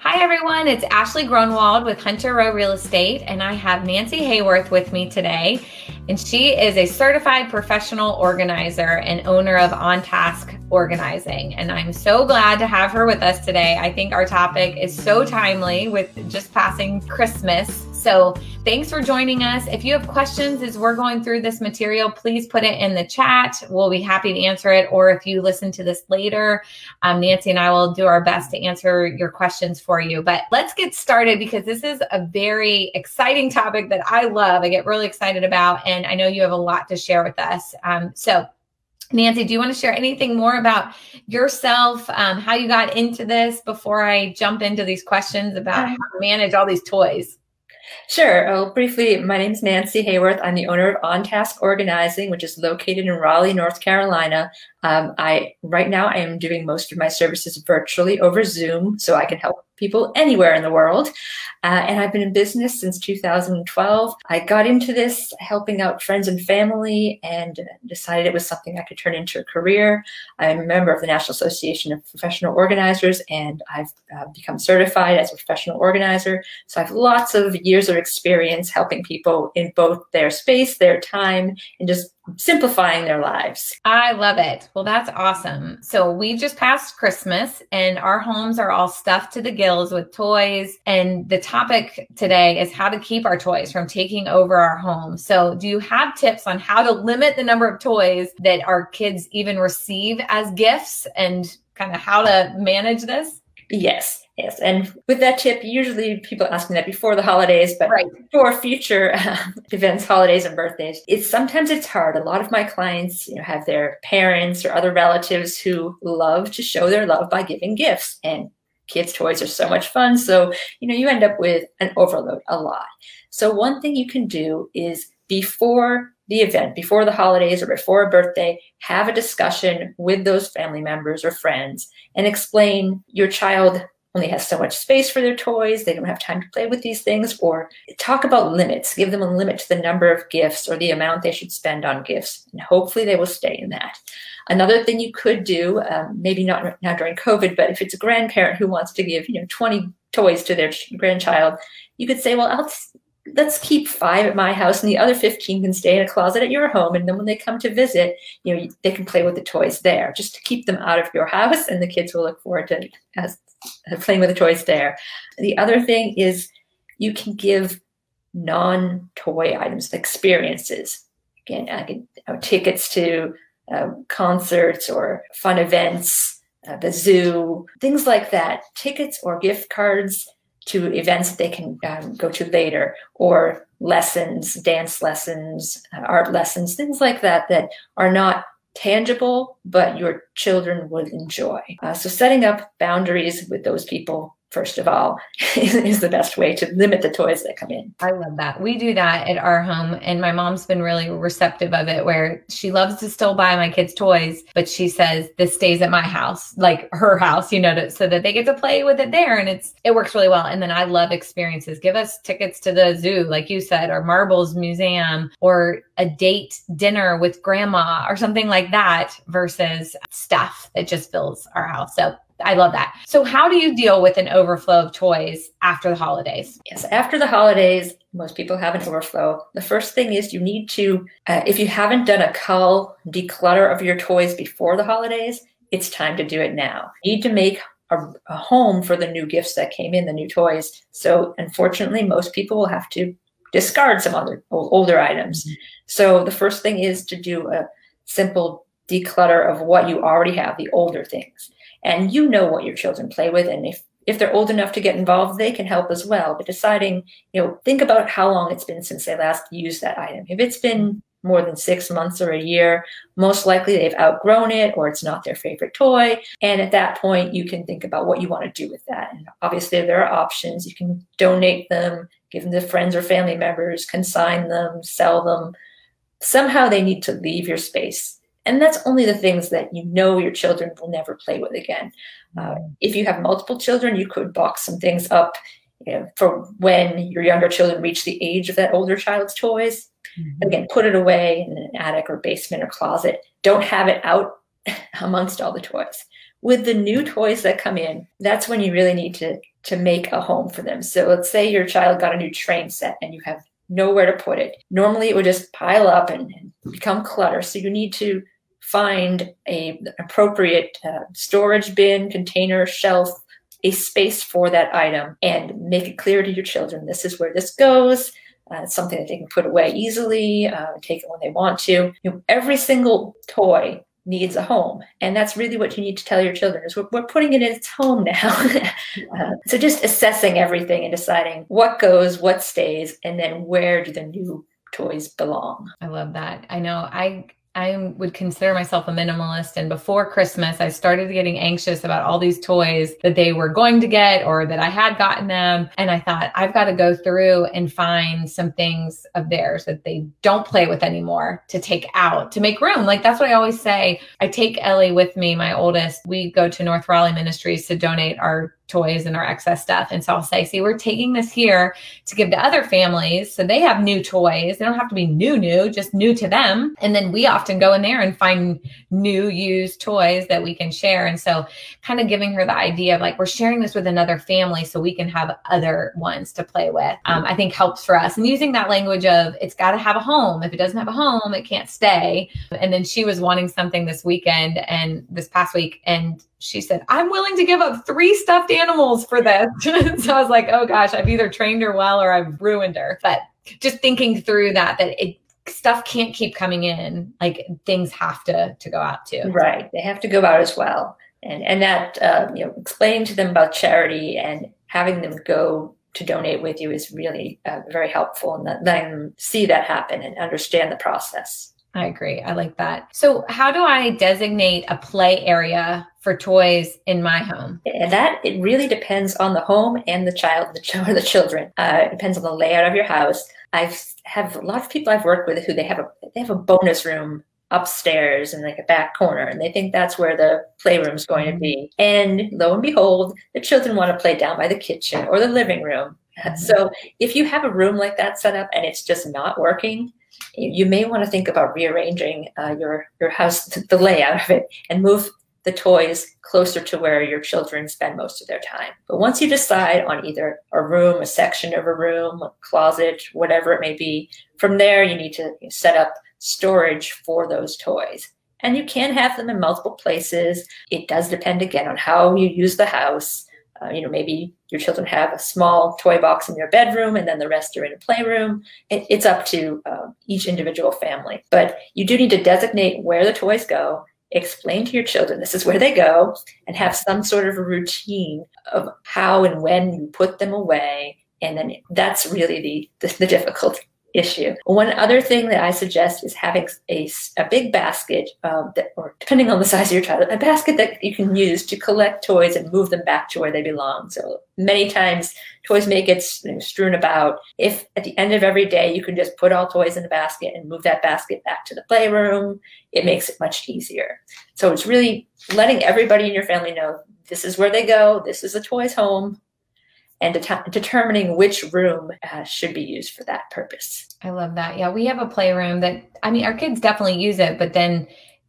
Hi, everyone. It's Ashley Grunwald with Hunter Row Real Estate, and I have Nancy Hayworth with me today. And she is a certified professional organizer and owner of On Task Organizing. And I'm so glad to have her with us today. I think our topic is so timely with just passing Christmas. So thanks for joining us. If you have questions as we're going through this material, please put it in the chat. We'll be happy to answer it. Or if you listen to this later, um, Nancy and I will do our best to answer your questions for you. But let's get started because this is a very exciting topic that I love. I get really excited about, and I know you have a lot to share with us. Um, so Nancy, do you want to share anything more about yourself, um, how you got into this before I jump into these questions about how to manage all these toys? Sure. Well, briefly, my name is Nancy Hayworth. I'm the owner of On Task Organizing, which is located in Raleigh, North Carolina. Um, I right now I am doing most of my services virtually over Zoom, so I can help people anywhere in the world. Uh, and I've been in business since 2012. I got into this helping out friends and family and decided it was something I could turn into a career. I'm a member of the National Association of Professional Organizers and I've uh, become certified as a professional organizer. So I have lots of years of experience helping people in both their space, their time, and just simplifying their lives. I love it. Well, that's awesome. So we just passed Christmas and our homes are all stuffed to the gills with toys. And the topic today is how to keep our toys from taking over our home. So do you have tips on how to limit the number of toys that our kids even receive as gifts and kind of how to manage this? Yes. Yes, and with that tip, usually people ask me that before the holidays, but right. for future uh, events, holidays, and birthdays, it's sometimes it's hard. A lot of my clients, you know, have their parents or other relatives who love to show their love by giving gifts, and kids' toys are so much fun. So you know, you end up with an overload a lot. So one thing you can do is before the event, before the holidays or before a birthday, have a discussion with those family members or friends and explain your child only has so much space for their toys, they don't have time to play with these things, or talk about limits, give them a limit to the number of gifts or the amount they should spend on gifts, and hopefully they will stay in that. Another thing you could do, um, maybe not now during COVID, but if it's a grandparent who wants to give, you know, 20 toys to their grandchild, you could say, well, I'll let's keep five at my house and the other 15 can stay in a closet at your home and then when they come to visit you know they can play with the toys there just to keep them out of your house and the kids will look forward to as playing with the toys there. The other thing is you can give non-toy items, experiences. Again, I you know, tickets to uh, concerts or fun events, uh, the zoo, things like that. Tickets or gift cards to events that they can um, go to later, or lessons, dance lessons, uh, art lessons, things like that that are not tangible, but your children would enjoy. Uh, so setting up boundaries with those people first of all, is, the best way to limit the toys that come in. I love that. We do that at our home, and my mom's been really receptive of it, where she loves to still buy my kids toys, but she says this stays at my house, like her house, you know, to, so that they get to play with it there, and it's it works really well. And then I love experiences. Give us tickets to the zoo, like you said, or Marbles Museum, or a date dinner with grandma, or something like that, versus stuff that just fills our house. So I love that. So, how do you deal with an overflow of toys after the holidays? Yes, after the holidays, most people have an overflow. The first thing is you need to, uh, if you haven't done a cull declutter of your toys before the holidays, it's time to do it now. You need to make a, a home for the new gifts that came in, the new toys. So, unfortunately, most people will have to discard some other older items. Mm-hmm. So, the first thing is to do a simple declutter of what you already have, the older things and you know what your children play with and if if they're old enough to get involved they can help as well but deciding you know think about how long it's been since they last used that item if it's been more than six months or a year, most likely they've outgrown it or it's not their favorite toy. And at that point, you can think about what you want to do with that. And obviously, there are options. You can donate them, give them to friends or family members, consign them, sell them. Somehow they need to leave your space. And that's only the things that you know your children will never play with again. Uh, if you have multiple children, you could box some things up you know, for when your younger children reach the age of that older child's toys. Mm-hmm. Again, put it away in an attic or basement or closet. Don't have it out amongst all the toys. With the new toys that come in, that's when you really need to to make a home for them. So let's say your child got a new train set and you have nowhere to put it. Normally it would just pile up and, and become clutter. So you need to find a appropriate uh, storage bin, container, shelf, a space for that item and make it clear to your children this is where this goes. Uh, it's something that they can put away easily, uh, take it when they want to. You know, every single toy needs a home, and that's really what you need to tell your children: is we're, we're putting it in its home now. uh, so just assessing everything and deciding what goes, what stays, and then where do the new toys belong. I love that. I know I I would consider myself a minimalist. And before Christmas, I started getting anxious about all these toys that they were going to get or that I had gotten them. And I thought, I've got to go through and find some things of theirs that they don't play with anymore to take out to make room. Like that's what I always say. I take Ellie with me, my oldest. We go to North Raleigh Ministries to donate our toys and our excess stuff. And so I'll say, see, we're taking this here to give to other families. So they have new toys. They don't have to be new, new, just new to them. And then we often go in there and find new used toys that we can share. And so kind of giving her the idea of like, we're sharing this with another family so we can have other ones to play with, um, I think helps for us. And using that language of it's got to have a home. If it doesn't have a home, it can't stay. And then she was wanting something this weekend and this past week. And she said, I'm willing to give up three stuffed animals for this. so I was like, oh gosh, I've either trained her well or I've ruined her. But just thinking through that, that it stuff can't keep coming in. Like things have to to go out too. Right. They have to go out as well. And and that uh, you know, explaining to them about charity and having them go to donate with you is really uh, very helpful and letting them see that happen and understand the process. I agree. I like that. So, how do I designate a play area for toys in my home? And that it really depends on the home and the child, the ch- or the children. Uh, it depends on the layout of your house. I've have a lot of people I've worked with who they have a they have a bonus room upstairs in like a back corner and they think that's where the playroom is going to be and lo and behold the children want to play down by the kitchen or the living room mm-hmm. so if you have a room like that set up and it's just not working you may want to think about rearranging uh, your your house, the layout of it, and move the toys closer to where your children spend most of their time. But once you decide on either a room, a section of a room, a closet, whatever it may be, from there you need to set up storage for those toys. And you can have them in multiple places. It does depend again on how you use the house. Uh, you know, maybe your children have a small toy box in their bedroom and then the rest are in a playroom. It, it's up to uh, each individual family. But you do need to designate where the toys go, explain to your children this is where they go, and have some sort of a routine of how and when you put them away. And then that's really the, the, the difficult issue. One other thing that I suggest is having a, a big basket, um, that, or depending on the size of your child, a basket that you can use to collect toys and move them back to where they belong. So many times toys may get strewn about. If at the end of every day you can just put all toys in a basket and move that basket back to the playroom, it makes it much easier. So it's really letting everybody in your family know this is where they go, this is the toy's home, and det- determining which room uh, should be used for that purpose. I love that. Yeah, we have a playroom that, I mean, our kids definitely use it, but then,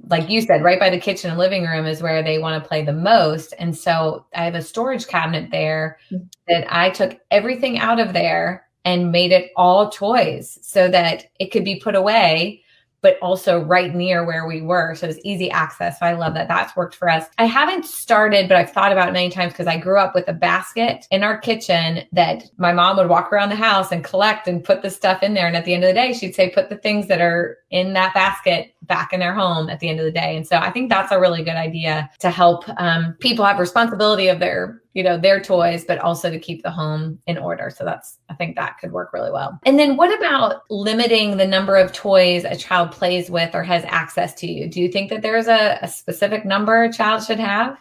like you said, right by the kitchen and living room is where they want to play the most. And so I have a storage cabinet there mm-hmm. that I took everything out of there and made it all toys so that it could be put away but also right near where we were. So it's easy access. So I love that that's worked for us. I haven't started, but I've thought about many times because I grew up with a basket in our kitchen that my mom would walk around the house and collect and put the stuff in there. And at the end of the day, she'd say, put the things that are in that basket back in their home at the end of the day. And so I think that's a really good idea to help um, people have responsibility of their you know their toys but also to keep the home in order so that's i think that could work really well and then what about limiting the number of toys a child plays with or has access to you do you think that there's a, a specific number a child should have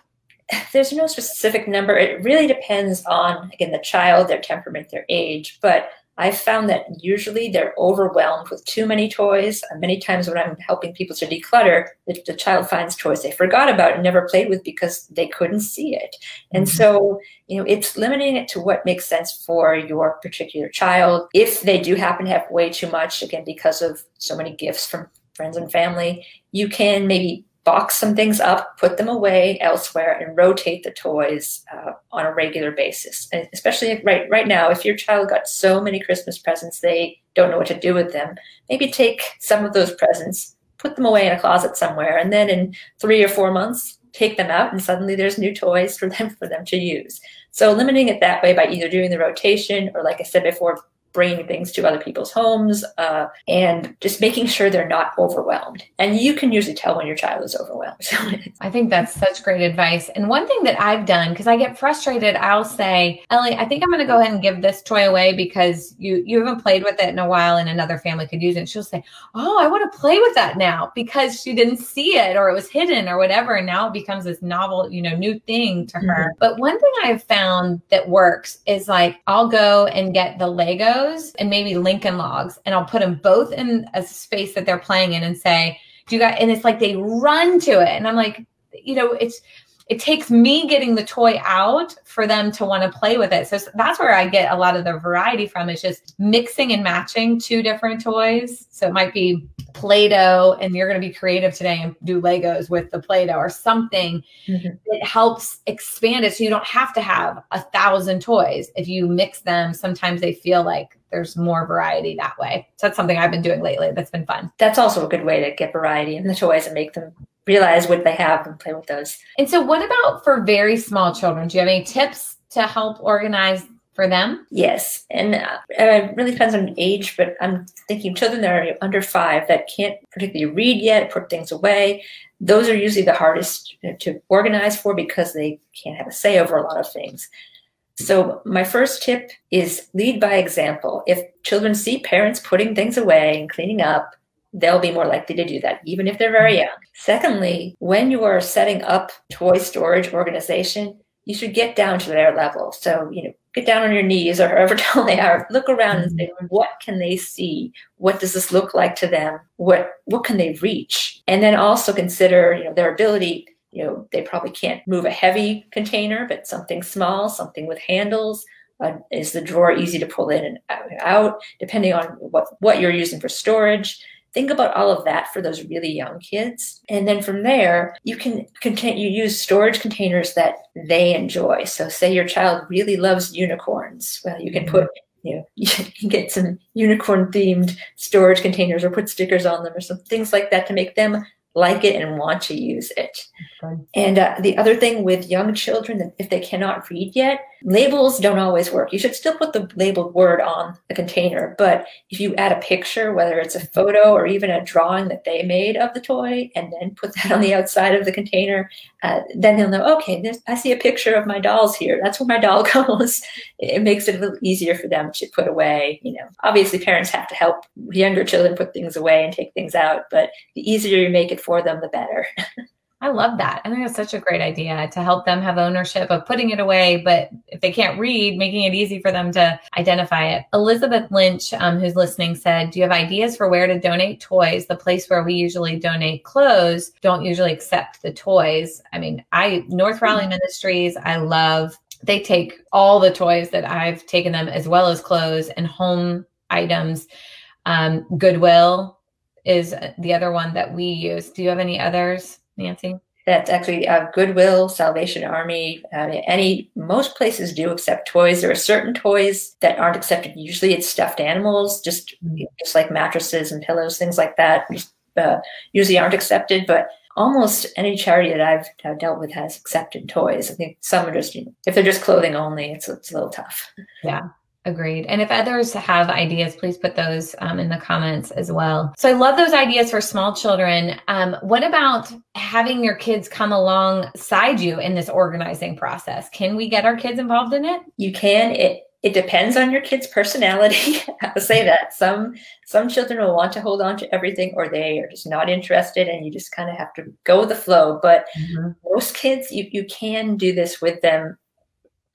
there's no specific number. It really depends on, again, the child, their temperament, their age. But I've found that usually they're overwhelmed with too many toys. And Many times when I'm helping people to declutter, the, the child finds toys they forgot about and never played with because they couldn't see it. And mm-hmm. so, you know, it's limiting it to what makes sense for your particular child. If they do happen to have way too much, again, because of so many gifts from friends and family, you can maybe box some things up, put them away elsewhere, and rotate the toys uh, on a regular basis. And especially right right now, if your child got so many Christmas presents they don't know what to do with them, maybe take some of those presents, put them away in a closet somewhere, and then in three or four months, take them out, and suddenly there's new toys for them for them to use. So limiting it that way by either doing the rotation or, like I said before, bringing things to other people's homes, uh, and just making sure they're not overwhelmed. And you can usually tell when your child is overwhelmed. I think that's such great advice. And one thing that I've done, because I get frustrated, I'll say, Ellie, I think I'm going to go ahead and give this toy away because you you haven't played with it in a while, and another family could use it. And she'll say, Oh, I want to play with that now because she didn't see it or it was hidden or whatever, and now it becomes this novel, you know, new thing to her. Mm-hmm. But one thing I've found that works is like I'll go and get the Legos and maybe Lincoln Logs, and I'll put them both in a space that they're playing in and say, "Do you got?" And it's like they run to it, and I'm like, you know, it's it takes me getting the toy out for them to want to play with it. So that's where I get a lot of the variety from is just mixing and matching two different toys. So it might be Play-Doh and you're going to be creative today and do Legos with the Play-Doh or something mm-hmm. that helps expand it so you don't have to have a thousand toys. If you mix them, sometimes they feel like there's more variety that way. So that's something I've been doing lately that's been fun. That's also a good way to get variety in the toys and make them realize what they have and play with those. And so, what about for very small children? Do you have any tips to help organize for them? Yes, and uh, it really depends on age, but I'm thinking children that are under five that can't particularly read yet, put things away. Those are usually the hardest to organize for because they can't have a say over a lot of things. So, my first tip is lead by example. If children see parents putting things away and cleaning up, they'll be more likely to do that, even if they're very mm-hmm. young. Secondly, when you are setting up toy storage organization, you should get down to their level. So, you know, get down on your knees or however tall they are, look around and say, mm-hmm. what can they see? What does this look like to them? What what can they reach? And then also consider, you know, their ability, you know, they probably can't move a heavy container, but something small, something with handles. Uh, is the drawer easy to pull in and out, depending on what, what you're using for storage? Think about all of that for those really young kids. And then from there, you can contain, you use storage containers that they enjoy. So say your child really loves unicorns. Well, you can mm-hmm. put you know, you can get some unicorn themed storage containers or put stickers on them or some things like that to make them like it and want to use it. Okay. And uh, the other thing with young children, if they cannot read yet, labels don't always work. You should still put the labeled word on the container, but if you add a picture, whether it's a photo or even a drawing that they made of the toy, and then put that on the outside of the container, uh, then they'll know, okay, I see a picture of my dolls here. That's where my doll goes. it makes it a little easier for them to put away. You know, obviously parents have to help younger children put things away and take things out, but the easier you make it for them, the better. I love that. I think it's such a great idea to help them have ownership of putting it away, but if they can't read, making it easy for them to identify it. Elizabeth Lynch, um, who's listening, said, Do you have ideas for where to donate toys? The place where we usually donate clothes don't usually accept the toys. I mean, I, North Raleigh. Ministries, I love. They take all the toys that I've taken them, as well as clothes and home items. Um, Goodwill is the other one that we use. Do you have any others? Nancy? That's actually uh, Goodwill, Salvation Army, uh, any most places do accept toys. There are certain toys that aren't accepted. Usually, it's stuffed animals, just just like mattresses and pillows, things like that. Uh, usually aren't accepted, but almost any charity that I've, I've, dealt with has accepted toys. I think some are just, you know, if they're just clothing only, it's, it's a little tough. Yeah. Agreed. And if others have ideas, please put those um, in the comments as well. So I love those ideas for small children. Um, what about having your kids come alongside you in this organizing process? Can we get our kids involved in it? You can. It it depends on your kid's personality. I'll say that some some children will want to hold on to everything, or they are just not interested, and you just kind of have to go with the flow. But mm-hmm. most kids, you you can do this with them,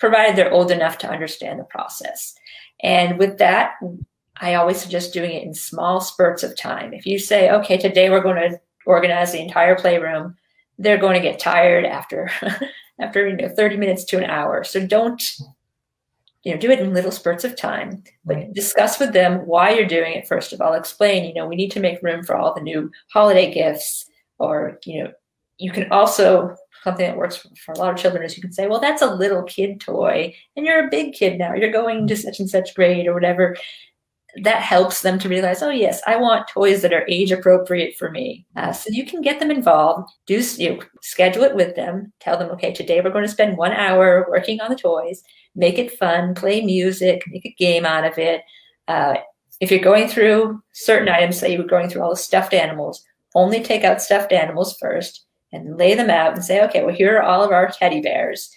provided they're old enough to understand the process. And with that, I always suggest doing it in small spurts of time. If you say, okay, today we're going to organize the entire playroom, they're going to get tired after after you know 30 minutes to an hour. So don't you know do it in little spurts of time but right. discuss with them why you're doing it first of all explain you know we need to make room for all the new holiday gifts or you know you can also something that works for a lot of children is you can say well that's a little kid toy and you're a big kid now you're going to such and such grade or whatever that helps them to realize, oh yes, I want toys that are age appropriate for me. Uh, so you can get them involved. Do you know, schedule it with them. Tell them, okay, today we're going to spend one hour working on the toys. Make it fun. Play music. Make a game out of it. Uh, if you're going through certain items, say you were going through all the stuffed animals, only take out stuffed animals first and lay them out and say, okay, well here are all of our teddy bears.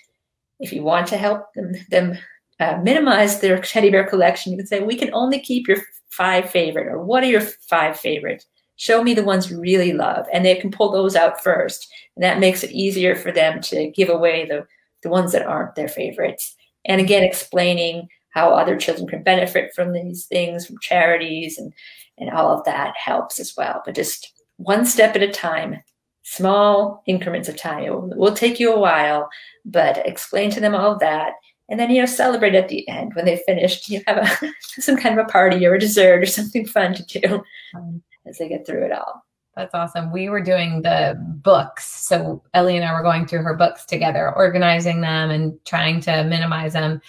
If you want to help them, them uh, minimize their teddy bear collection, you can say, we can only keep your five favorite, or what are your five favorite? Show me the ones you really love. And they can pull those out first. And that makes it easier for them to give away the, the ones that aren't their favorites. And again, explaining how other children can benefit from these things, from charities, and, and all of that helps as well. But just one step at a time, small increments of time. It will, it will take you a while, but explain to them all of that. And then you know celebrate at the end. When they finished you have a some kind of a party or a dessert or something fun to do as they get through it all. That's awesome. We were doing the books. So ellie and i were going through her books together organizing them and trying to minimize them.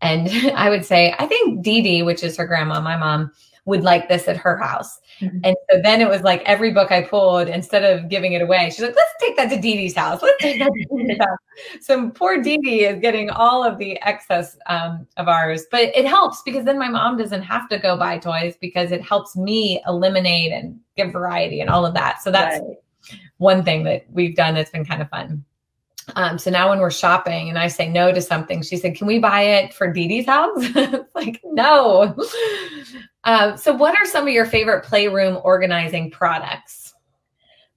And i would say i think dee dee which is her grandma my mom would like this at her house. Mm-hmm. And so then it was like every book I pulled, instead of giving it away, she's like, let's take that to Dee Dee's house. Let's take that to Dee Dee's house. So poor Dee Dee is getting all of the excess um, of ours. But it helps because then my mom doesn't have to go buy toys because it helps me eliminate and give variety and all of that. So that's right. one thing that we've done that's been kind of fun. Um, so now when we're shopping and I say no to something, she said, Can we buy it for Dee Dee's house? like, no. Uh, so, what are some of your favorite playroom organizing products?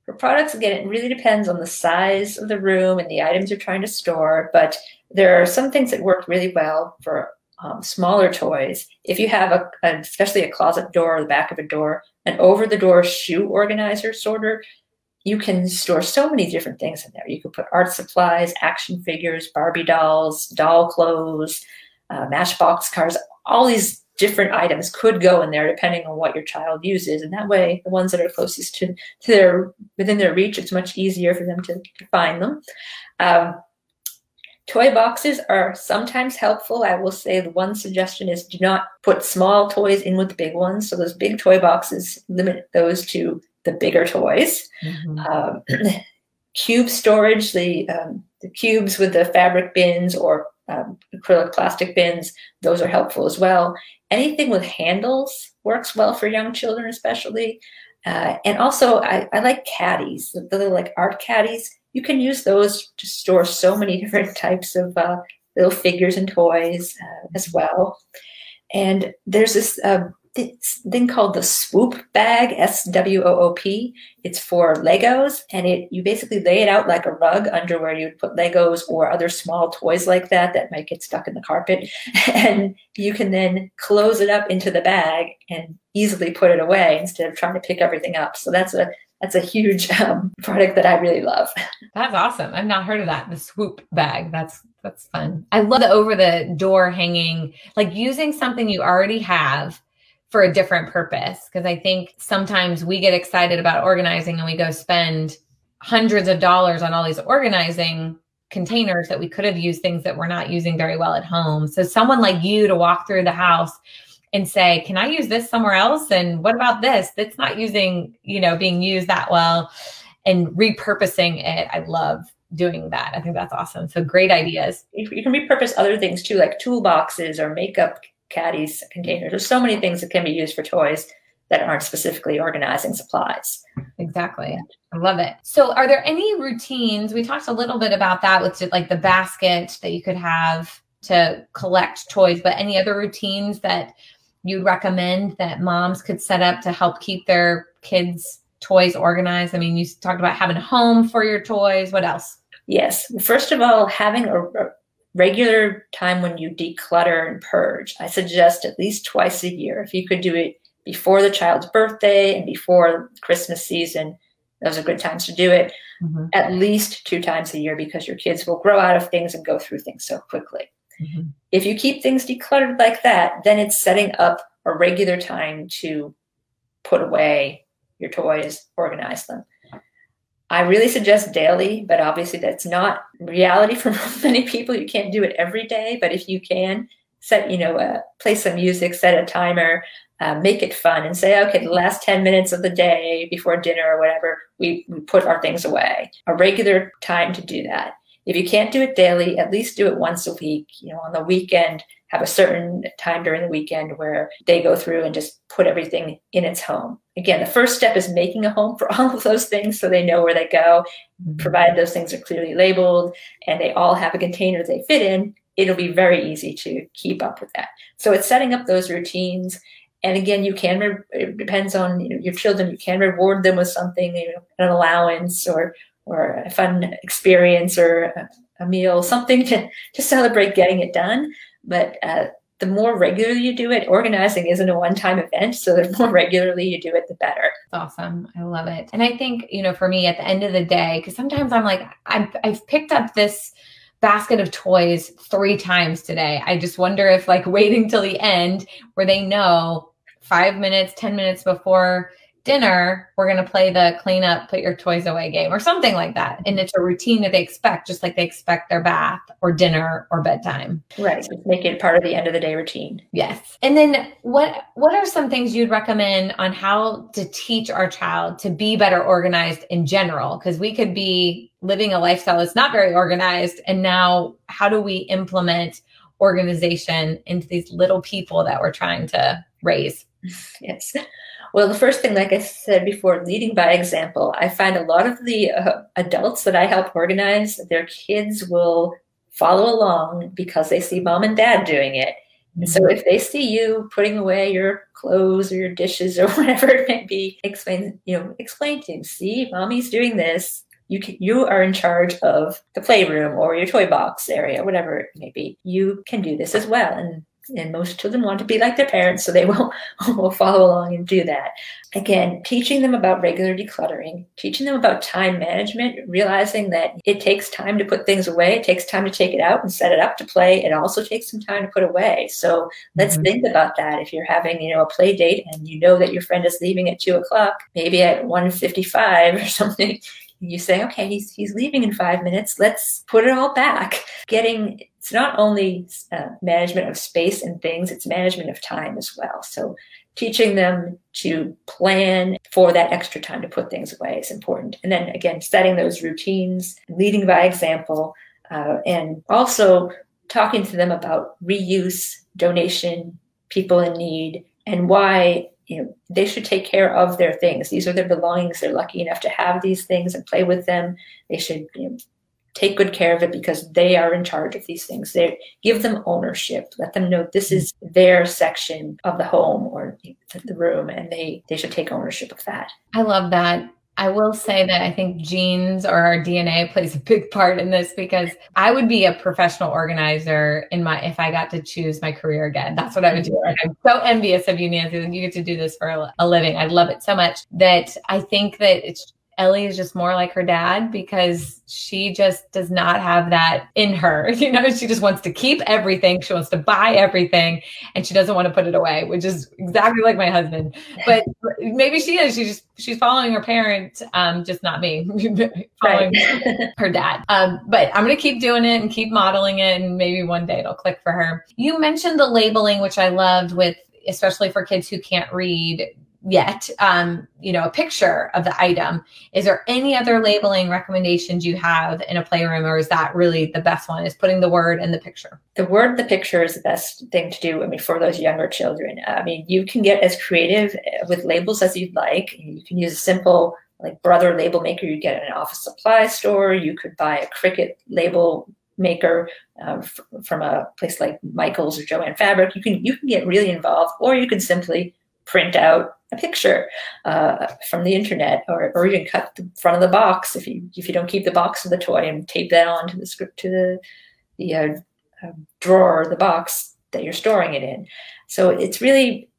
For products, again, it really depends on the size of the room and the items you're trying to store. But there are some things that work really well for um, smaller toys. If you have a, a, especially a closet door or the back of a door, an over the door shoe organizer sorter, you can store so many different things in there. You can put art supplies, action figures, Barbie dolls, doll clothes, uh, Matchbox cars, all these different items could go in there depending on what your child uses. And that way, the ones that are closest to, to their within their reach, it's much easier for them to, to find them. Um, toy boxes are sometimes helpful. I will say the one suggestion is do not put small toys in with the big ones. So those big toy boxes, limit those to the bigger toys. Mm-hmm. Um, cube storage, the, um, the cubes with the fabric bins or um, acrylic plastic bins, those are helpful as well. Anything with handles works well for young children, especially. Uh, and also, I, I like caddies, the, little like art caddies. You can use those to store so many different types of uh, little figures and toys uh, as well. And there's this uh, this thing called the swoop bag s-w-o-o-p it's for legos and it you basically lay it out like a rug under where you'd put legos or other small toys like that that might get stuck in the carpet and you can then close it up into the bag and easily put it away instead of trying to pick everything up so that's a that's a huge um, product that I really love. That's awesome. I've not heard of that. The swoop bag. That's that's fun. I love the over the door hanging, like using something you already have for a different purpose. Because I think sometimes we get excited about organizing and we go spend hundreds of dollars on all these organizing containers that we could have used things that we're not using very well at home. So someone like you to walk through the house and say, "Can I use this somewhere else?" and "What about this? That's not using, you know, being used that well." And repurposing it. I love doing that. I think that's awesome. So great ideas. You can repurpose other things too, like toolboxes or makeup caddies, containers. There's so many things that can be used for toys that aren't specifically organizing supplies. Exactly. I love it. So, are there any routines? We talked a little bit about that with like the basket that you could have to collect toys, but any other routines that you'd recommend that moms could set up to help keep their kids' toys organized? I mean, you talked about having a home for your toys. What else? Yes. First of all, having a regular time when you declutter and purge. I suggest at least twice a year. If you could do it before the child's birthday and before Christmas season, those are good times to do it. Mm-hmm. At least two times a year because your kids will grow out of things and go through things so quickly. Mm-hmm. If you keep things decluttered like that, then it's setting up a regular time to put away your toys, organize them. I really suggest daily, but obviously that's not reality for many people. You can't do it every day, but if you can, set, you know, uh, play some music, set a timer, uh, make it fun, and say, okay, the last 10 minutes of the day before dinner or whatever, we, we put our things away. A regular time to do that. If you can't do it daily, at least do it once a week. You know, on the weekend, have a certain time during the weekend where they go through and just put everything in its home. Again, the first step is making a home for all of those things so they know where they go, mm-hmm. provided those things are clearly labeled and they all have a container they fit in. It'll be very easy to keep up with that. So it's setting up those routines and again you can re- it depends on you know, your children you can reward them with something you know an allowance or or a fun experience or a, a meal, something to, to celebrate getting it done. But uh, the more regularly you do it, organizing isn't a one time event. So the more mm-hmm. regularly you do it, the better. awesome. I love it. And I think, you know, for me at the end of the day, because sometimes I'm like, I've, I've picked up this basket of toys three times today. I just wonder if like waiting till the end where they know five minutes, 10 minutes before dinner, we're going to play the clean up, put your toys away game or something like that. And it's a routine that they expect, just like they expect their bath or dinner or bedtime. Right. So make it part of the end of the day routine. Yes. And then what, what are some things you'd recommend on how to teach our child to be better organized in general? Because we could be living a lifestyle that's not very organized. And now how do we implement organization into these little people that we're trying to raise? Yes. Well, the first thing, like I said before, leading by example. I find a lot of the uh, adults that I help organize, their kids will follow along because they see mom and dad doing it. And so if they see you putting away your clothes or your dishes or whatever it may be, explain, you know, explain to them, see, mommy's doing this. You can, you are in charge of the playroom or your toy box area, whatever it may be. You can do this as well. And and most children want to be like their parents, so they will, will follow along and do that. Again, teaching them about regular decluttering, teaching them about time management, realizing that it takes time to put things away, it takes time to take it out and set it up to play. It also takes some time to put away. So let's mm-hmm. think about that. If you're having, you know, a play date and you know that your friend is leaving at two o'clock, maybe at 1.55 or something, you say, okay, he's, he's leaving in five minutes. Let's put it all back. Getting, it's not only uh, management of space and things, it's management of time as well. So teaching them to plan for that extra time to put things away is important. And then again, setting those routines, leading by example, uh, and also talking to them about reuse, donation, people in need, and why you know they should take care of their things these are their belongings they're lucky enough to have these things and play with them they should you know, take good care of it because they are in charge of these things they give them ownership let them know this is their section of the home or the room and they they should take ownership of that i love that I will say that I think genes or our DNA plays a big part in this because I would be a professional organizer in my if I got to choose my career again. That's what I would do. Mm-hmm. I'm so envious of you, Nancy, that you get to do this for a living. I love it so much that I think that it's Ellie is just more like her dad because she just does not have that in her. You know, she just wants to keep everything. She wants to buy everything and she doesn't want to put it away, which is exactly like my husband. But maybe she is. She's just, she's following her parent, um, just not me, following her dad. Um, but I'm going to keep doing it and keep modeling it. And maybe one day it'll click for her. You mentioned the labeling, which I loved with, especially for kids who can't read yet, um, you know, a picture of the item. Is there any other labeling recommendations you have in a playroom, or is that really the best one? Is putting the word in the picture? The word, the picture is the best thing to do. I mean, for those younger children, I mean, you can get as creative with labels as you'd like. You can use a simple like brother label maker you get in an office supply store. You could buy a Cricut label maker uh, f- from a place like Michaels or Jo-Ann Fabric. You can you can get really involved, or you can simply print out a picture uh, from the internet, or, or even cut the front of the box if you if you don't keep the box of the toy and tape that onto the script to the the uh, um, drawer, the box that you're storing it in. So it's really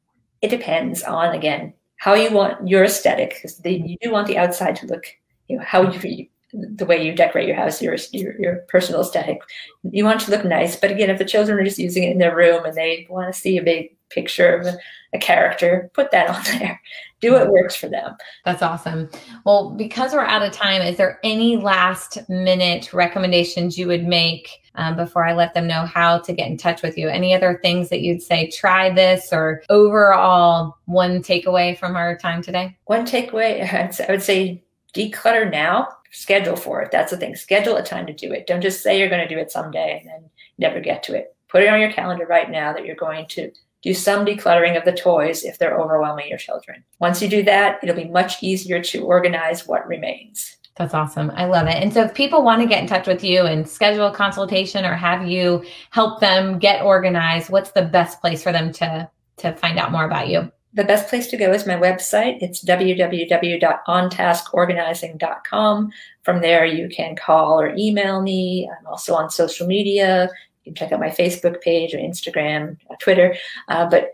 it depends on again how you want your aesthetic because you do want the outside to look you know how you the way you decorate your house, your, your, your personal aesthetic. You want to look nice, but again, if the children are just using it in their room and they want to see a big picture of a, a character, put that on there. Do what works for them. That's awesome. Well, because we're out of time, is there any last minute recommendations you would make um, before I let them know how to get in touch with you? Any other things that you'd say, try this, or overall one takeaway from our time today? One takeaway, I would say declutter now schedule for it. That's the thing. Schedule a time to do it. Don't just say you're going to do it someday and then never get to it. Put it on your calendar right now that you're going to do some decluttering of the toys if they're overwhelming your children. Once you do that, it'll be much easier to organize what remains. That's awesome. I love it. And so if people want to get in touch with you and schedule a consultation or have you help them get organized, what's the best place for them to to find out more about you? The best place to go is my website. It's www.ontaskorganizing.com. From there, you can call or email me. I'm also on social media. You can check out my Facebook page or Instagram, or uh, Twitter. Uh, but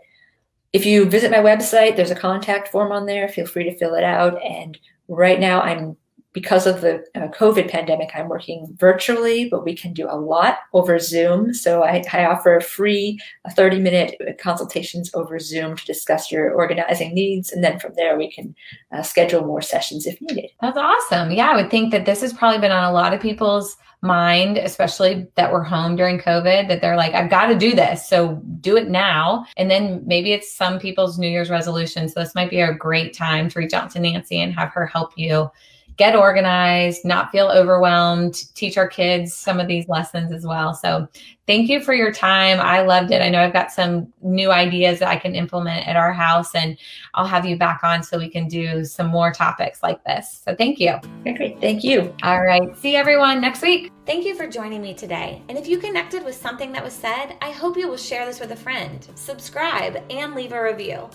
if you visit my website, there's a contact form on there. Feel free to fill it out. And right now, I'm because of the uh, COVID pandemic, I'm working virtually, but we can do a lot over Zoom. So I, I offer free 30 minute consultations over Zoom to discuss your organizing needs. And then from there, we can uh, schedule more sessions if needed. That's awesome. Yeah, I would think that this has probably been on a lot of people's mind, especially that we're home during COVID, that they're like, I've got to do this. So do it now. And then maybe it's some people's New Year's resolution. So this might be a great time to reach out to Nancy and have her help you get organized, not feel overwhelmed, teach our kids some of these lessons as well. So thank you for your time. I loved it. I know I've got some new ideas that I can implement at our house and I'll have you back on so we can do some more topics like this. So thank you. Okay, great. Thank you. All right. See everyone next week. Thank you for joining me today. And if you connected with something that was said, I hope you will share this with a friend, subscribe, and leave a review.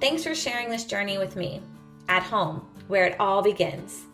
Thanks for sharing this journey with me at home, where it all begins.